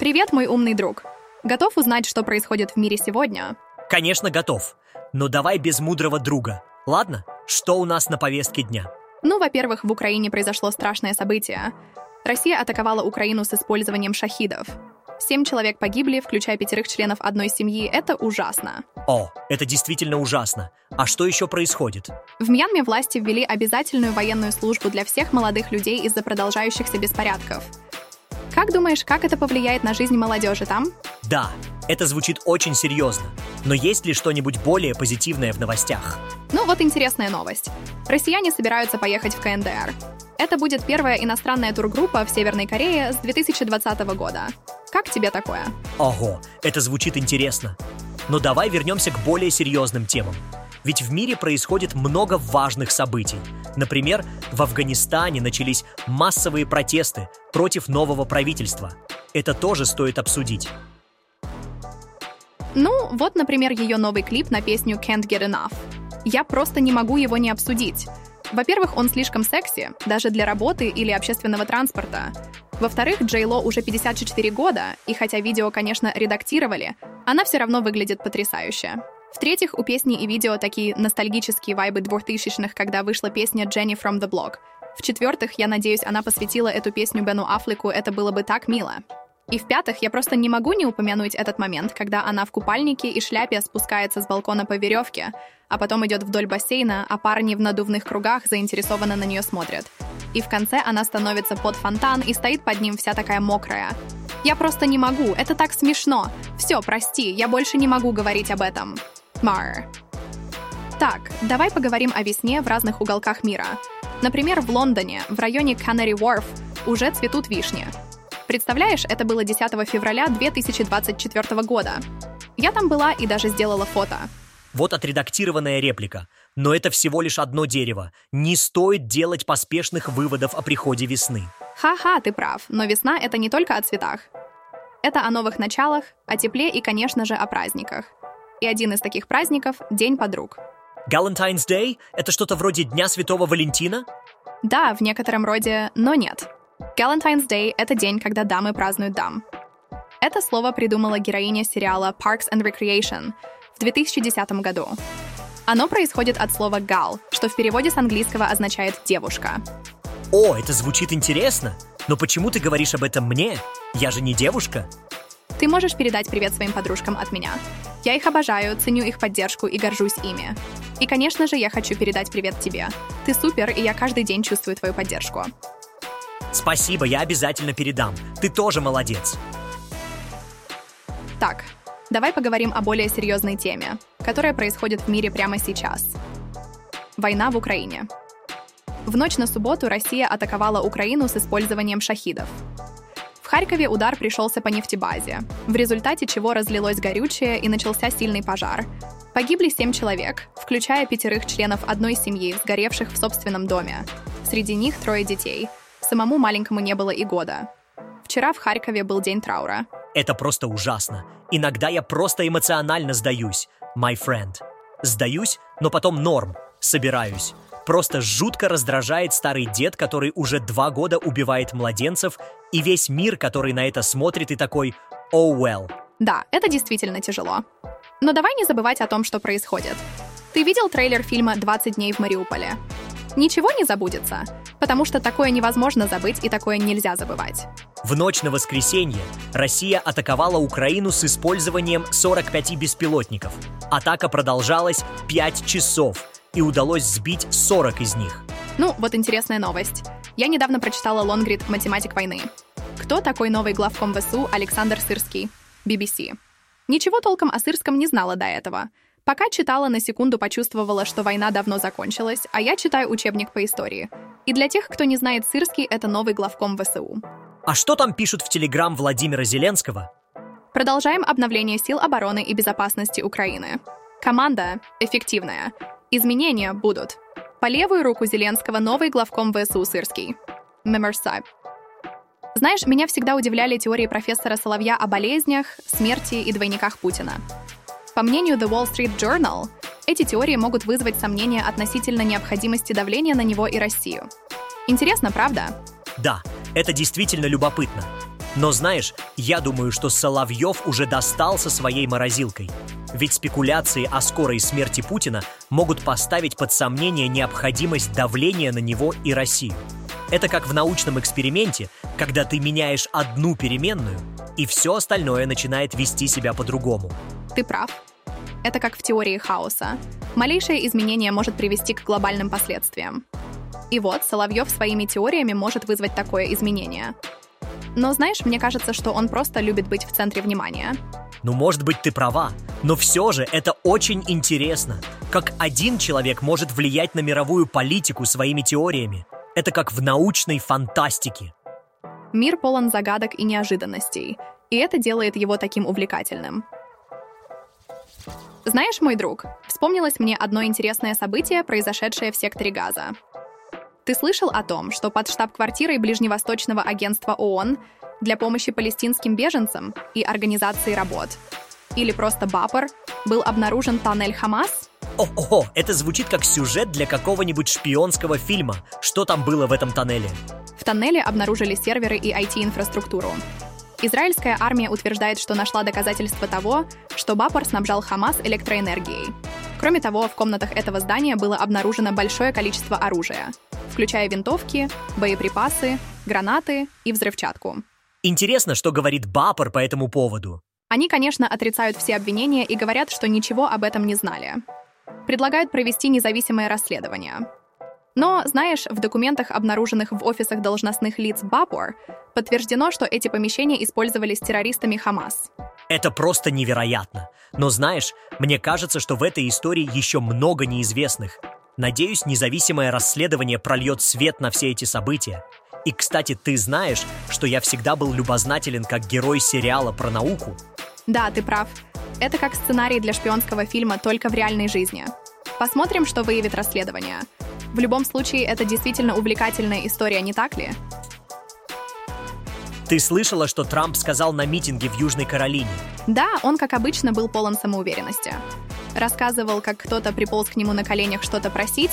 Привет, мой умный друг. Готов узнать, что происходит в мире сегодня? Конечно, готов. Но давай без мудрого друга. Ладно? Что у нас на повестке дня? Ну, во-первых, в Украине произошло страшное событие. Россия атаковала Украину с использованием шахидов. Семь человек погибли, включая пятерых членов одной семьи. Это ужасно. О, это действительно ужасно. А что еще происходит? В Мьянме власти ввели обязательную военную службу для всех молодых людей из-за продолжающихся беспорядков. Как думаешь, как это повлияет на жизнь молодежи там? Да, это звучит очень серьезно. Но есть ли что-нибудь более позитивное в новостях? Ну вот интересная новость. Россияне собираются поехать в КНДР. Это будет первая иностранная тургруппа в Северной Корее с 2020 года. Как тебе такое? Ого, это звучит интересно. Но давай вернемся к более серьезным темам. Ведь в мире происходит много важных событий. Например, в Афганистане начались массовые протесты против нового правительства. Это тоже стоит обсудить. Ну, вот, например, ее новый клип на песню Can't Get Enough. Я просто не могу его не обсудить. Во-первых, он слишком секси, даже для работы или общественного транспорта. Во-вторых, Джейло уже 54 года, и хотя видео, конечно, редактировали, она все равно выглядит потрясающе. В-третьих, у песни и видео такие ностальгические вайбы двухтысячных, когда вышла песня «Jenny from the Block». В-четвертых, я надеюсь, она посвятила эту песню Бену Аффлеку, это было бы так мило. И в-пятых, я просто не могу не упомянуть этот момент, когда она в купальнике и шляпе спускается с балкона по веревке, а потом идет вдоль бассейна, а парни в надувных кругах заинтересованно на нее смотрят. И в конце она становится под фонтан и стоит под ним вся такая мокрая. Я просто не могу, это так смешно. Все, прости, я больше не могу говорить об этом. Мар. Так, давай поговорим о весне в разных уголках мира. Например, в Лондоне, в районе Canary Wharf, уже цветут вишни. Представляешь, это было 10 февраля 2024 года. Я там была и даже сделала фото. Вот отредактированная реплика. Но это всего лишь одно дерево. Не стоит делать поспешных выводов о приходе весны. Ха-ха, ты прав, но весна — это не только о цветах. Это о новых началах, о тепле и, конечно же, о праздниках. И один из таких праздников — День подруг. Valentine's Day — это что-то вроде Дня Святого Валентина? Да, в некотором роде, но нет. Valentine's Day — это день, когда дамы празднуют дам. Это слово придумала героиня сериала Parks and Recreation в 2010 году. Оно происходит от слова «gal», что в переводе с английского означает «девушка». О, это звучит интересно. Но почему ты говоришь об этом мне? Я же не девушка. Ты можешь передать привет своим подружкам от меня. Я их обожаю, ценю их поддержку и горжусь ими. И, конечно же, я хочу передать привет тебе. Ты супер, и я каждый день чувствую твою поддержку. Спасибо, я обязательно передам. Ты тоже молодец. Так, давай поговорим о более серьезной теме, которая происходит в мире прямо сейчас. Война в Украине. В ночь на субботу Россия атаковала Украину с использованием шахидов. Харькове удар пришелся по нефтебазе, в результате чего разлилось горючее и начался сильный пожар. Погибли семь человек, включая пятерых членов одной семьи, сгоревших в собственном доме. Среди них трое детей. Самому маленькому не было и года. Вчера в Харькове был день траура. Это просто ужасно. Иногда я просто эмоционально сдаюсь, my friend. Сдаюсь, но потом норм, собираюсь. Просто жутко раздражает старый дед, который уже два года убивает младенцев, и весь мир, который на это смотрит и такой «Oh well». Да, это действительно тяжело. Но давай не забывать о том, что происходит. Ты видел трейлер фильма «20 дней в Мариуполе»? Ничего не забудется, потому что такое невозможно забыть и такое нельзя забывать. В ночь на воскресенье Россия атаковала Украину с использованием 45 беспилотников. Атака продолжалась 5 часов, и удалось сбить 40 из них. Ну, вот интересная новость. Я недавно прочитала лонгрид «Математик войны». Кто такой новый главком ВСУ Александр Сырский? BBC. Ничего толком о Сырском не знала до этого. Пока читала, на секунду почувствовала, что война давно закончилась, а я читаю учебник по истории. И для тех, кто не знает Сырский, это новый главком ВСУ. А что там пишут в Телеграм Владимира Зеленского? Продолжаем обновление сил обороны и безопасности Украины. Команда эффективная. Изменения будут. По левую руку Зеленского новый главком ВСУ Сырский. Мемерсайб. Знаешь, меня всегда удивляли теории профессора Соловья о болезнях, смерти и двойниках Путина. По мнению The Wall Street Journal, эти теории могут вызвать сомнения относительно необходимости давления на него и Россию. Интересно, правда? Да, это действительно любопытно. Но знаешь, я думаю, что Соловьев уже достал со своей морозилкой. Ведь спекуляции о скорой смерти Путина могут поставить под сомнение необходимость давления на него и Россию. Это как в научном эксперименте, когда ты меняешь одну переменную, и все остальное начинает вести себя по-другому. Ты прав. Это как в теории хаоса. Малейшее изменение может привести к глобальным последствиям. И вот Соловьев своими теориями может вызвать такое изменение. Но знаешь, мне кажется, что он просто любит быть в центре внимания. Ну, может быть, ты права, но все же это очень интересно. Как один человек может влиять на мировую политику своими теориями. Это как в научной фантастике. Мир полон загадок и неожиданностей, и это делает его таким увлекательным. Знаешь, мой друг, вспомнилось мне одно интересное событие, произошедшее в секторе Газа. Ты слышал о том, что под штаб-квартирой Ближневосточного агентства ООН для помощи палестинским беженцам и организации работ, или просто БАПР, был обнаружен тоннель Хамас? О-о, это звучит как сюжет для какого-нибудь шпионского фильма. Что там было в этом тоннеле? В тоннеле обнаружили серверы и IT-инфраструктуру. Израильская армия утверждает, что нашла доказательства того, что Бапор снабжал Хамас электроэнергией. Кроме того, в комнатах этого здания было обнаружено большое количество оружия, включая винтовки, боеприпасы, гранаты и взрывчатку. Интересно, что говорит Бапор по этому поводу. Они, конечно, отрицают все обвинения и говорят, что ничего об этом не знали. Предлагают провести независимое расследование. Но, знаешь, в документах, обнаруженных в офисах должностных лиц Бапор, подтверждено, что эти помещения использовались террористами Хамас. Это просто невероятно. Но знаешь, мне кажется, что в этой истории еще много неизвестных. Надеюсь, независимое расследование прольет свет на все эти события. И, кстати, ты знаешь, что я всегда был любознателен как герой сериала про науку? Да, ты прав. Это как сценарий для шпионского фильма только в реальной жизни. Посмотрим, что выявит расследование. В любом случае, это действительно увлекательная история, не так ли? Ты слышала, что Трамп сказал на митинге в Южной Каролине? Да, он, как обычно, был полон самоуверенности. Рассказывал, как кто-то приполз к нему на коленях что-то просить,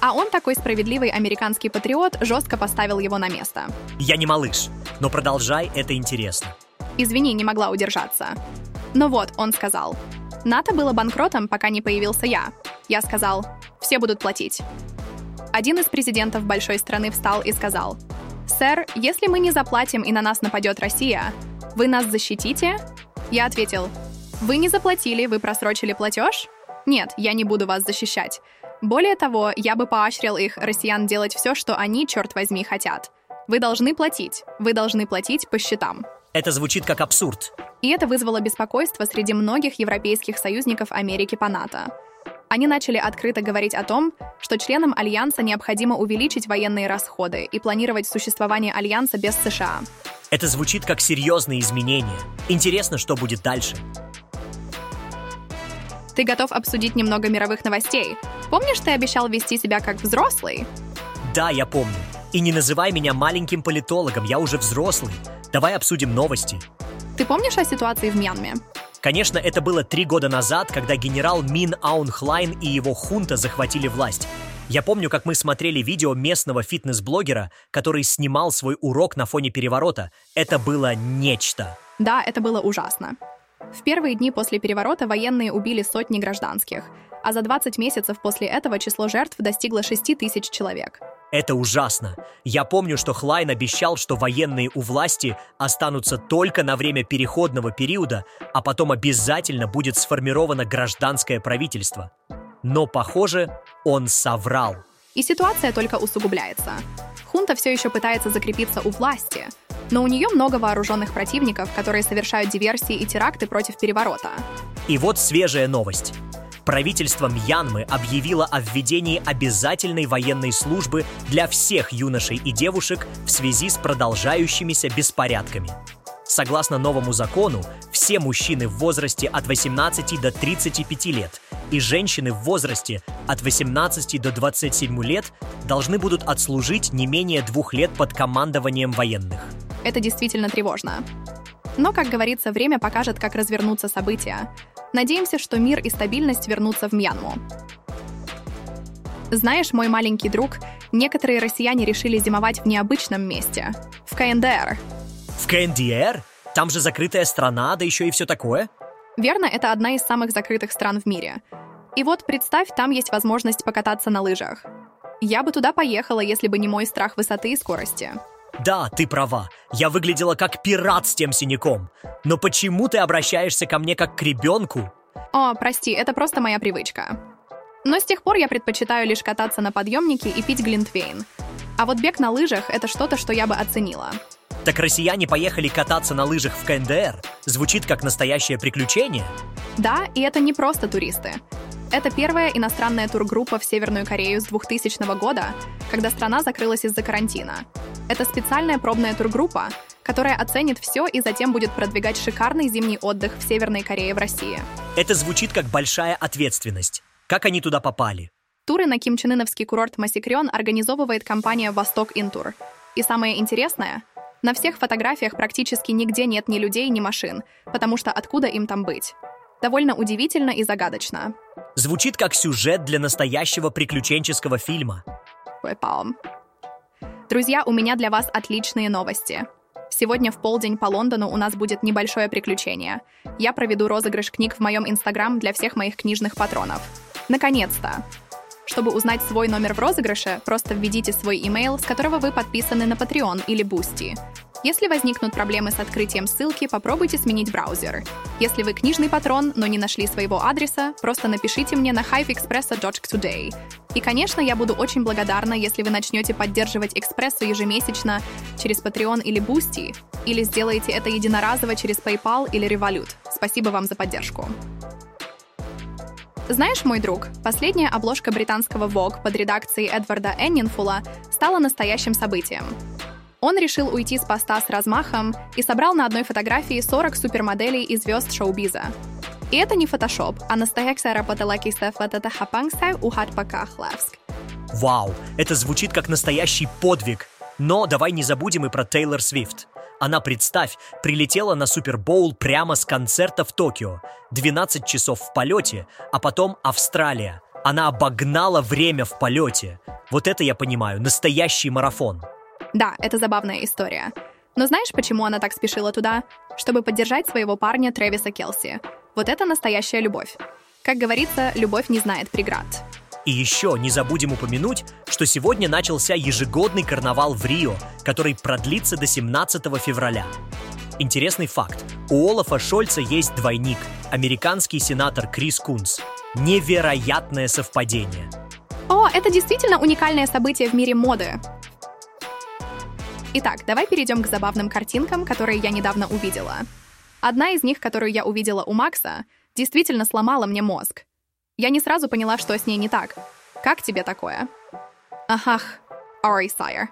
а он, такой справедливый американский патриот, жестко поставил его на место. Я не малыш, но продолжай, это интересно. Извини, не могла удержаться. Но вот, он сказал. НАТО было банкротом, пока не появился я. Я сказал, все будут платить. Один из президентов большой страны встал и сказал, «Сэр, если мы не заплатим и на нас нападет Россия, вы нас защитите?» Я ответил, «Вы не заплатили, вы просрочили платеж? Нет, я не буду вас защищать. Более того, я бы поощрил их, россиян, делать все, что они, черт возьми, хотят. Вы должны платить. Вы должны платить по счетам». Это звучит как абсурд. И это вызвало беспокойство среди многих европейских союзников Америки по НАТО. Они начали открыто говорить о том, что членам Альянса необходимо увеличить военные расходы и планировать существование Альянса без США. Это звучит как серьезные изменения. Интересно, что будет дальше. Ты готов обсудить немного мировых новостей? Помнишь, ты обещал вести себя как взрослый? Да, я помню. И не называй меня маленьким политологом, я уже взрослый. Давай обсудим новости. Ты помнишь о ситуации в Мьянме? Конечно, это было три года назад, когда генерал Мин Аун Хлайн и его хунта захватили власть. Я помню, как мы смотрели видео местного фитнес-блогера, который снимал свой урок на фоне переворота. Это было нечто. Да, это было ужасно. В первые дни после переворота военные убили сотни гражданских, а за 20 месяцев после этого число жертв достигло 6 тысяч человек. Это ужасно. Я помню, что Хлайн обещал, что военные у власти останутся только на время переходного периода, а потом обязательно будет сформировано гражданское правительство. Но, похоже, он соврал. И ситуация только усугубляется. Хунта все еще пытается закрепиться у власти, но у нее много вооруженных противников, которые совершают диверсии и теракты против переворота. И вот свежая новость правительство Мьянмы объявило о введении обязательной военной службы для всех юношей и девушек в связи с продолжающимися беспорядками. Согласно новому закону, все мужчины в возрасте от 18 до 35 лет и женщины в возрасте от 18 до 27 лет должны будут отслужить не менее двух лет под командованием военных. Это действительно тревожно. Но, как говорится, время покажет, как развернутся события. Надеемся, что мир и стабильность вернутся в Мьянму. Знаешь, мой маленький друг, некоторые россияне решили зимовать в необычном месте — в КНДР. В КНДР? Там же закрытая страна, да еще и все такое. Верно, это одна из самых закрытых стран в мире. И вот представь, там есть возможность покататься на лыжах. Я бы туда поехала, если бы не мой страх высоты и скорости. Да, ты права. Я выглядела как пират с тем синяком. Но почему ты обращаешься ко мне как к ребенку? О, прости, это просто моя привычка. Но с тех пор я предпочитаю лишь кататься на подъемнике и пить глинтвейн. А вот бег на лыжах — это что-то, что я бы оценила. Так россияне поехали кататься на лыжах в КНДР. Звучит как настоящее приключение. Да, и это не просто туристы. Это первая иностранная тургруппа в Северную Корею с 2000 года, когда страна закрылась из-за карантина. Это специальная пробная тургруппа, которая оценит все и затем будет продвигать шикарный зимний отдых в Северной Корее в России. Это звучит как большая ответственность. Как они туда попали? Туры на кимченыновский курорт Масикрён организовывает компания «Восток Интур». И самое интересное, на всех фотографиях практически нигде нет ни людей, ни машин, потому что откуда им там быть? Довольно удивительно и загадочно. Звучит как сюжет для настоящего приключенческого фильма. Ой, палм. Друзья, у меня для вас отличные новости. Сегодня в полдень по Лондону у нас будет небольшое приключение. Я проведу розыгрыш книг в моем инстаграм для всех моих книжных патронов. Наконец-то! Чтобы узнать свой номер в розыгрыше, просто введите свой имейл, с которого вы подписаны на Patreon или Boosty. Если возникнут проблемы с открытием ссылки, попробуйте сменить браузер. Если вы книжный патрон, но не нашли своего адреса, просто напишите мне на hiveexpress.today. И, конечно, я буду очень благодарна, если вы начнете поддерживать Экспрессу ежемесячно через Patreon или Boosty, или сделаете это единоразово через PayPal или Revolut. Спасибо вам за поддержку. Знаешь, мой друг, последняя обложка британского Vogue под редакцией Эдварда Эннинфула стала настоящим событием. Он решил уйти с поста с размахом и собрал на одной фотографии 40 супермоделей и звезд шоу-биза. И это не фотошоп, а настоящая работа Лакиса Фататахапангса у Хатпакахлавск. Вау, это звучит как настоящий подвиг. Но давай не забудем и про Тейлор Свифт. Она, представь, прилетела на Супербоул прямо с концерта в Токио. 12 часов в полете, а потом Австралия. Она обогнала время в полете. Вот это я понимаю, настоящий марафон. Да, это забавная история. Но знаешь, почему она так спешила туда? Чтобы поддержать своего парня Трэвиса Келси. Вот это настоящая любовь. Как говорится, любовь не знает преград. И еще не забудем упомянуть, что сегодня начался ежегодный карнавал в Рио, который продлится до 17 февраля. Интересный факт. У Олафа Шольца есть двойник – американский сенатор Крис Кунс. Невероятное совпадение. О, это действительно уникальное событие в мире моды. Итак, давай перейдем к забавным картинкам, которые я недавно увидела. Одна из них, которую я увидела у Макса, действительно сломала мне мозг. Я не сразу поняла, что с ней не так. Как тебе такое? Ахах, Ори Сайер.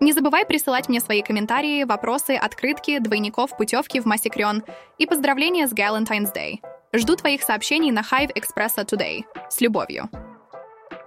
Не забывай присылать мне свои комментарии, вопросы, открытки, двойников, путевки в Масикрён и поздравления с Galentine's Day. Жду твоих сообщений на Hive Expressa Today. С любовью.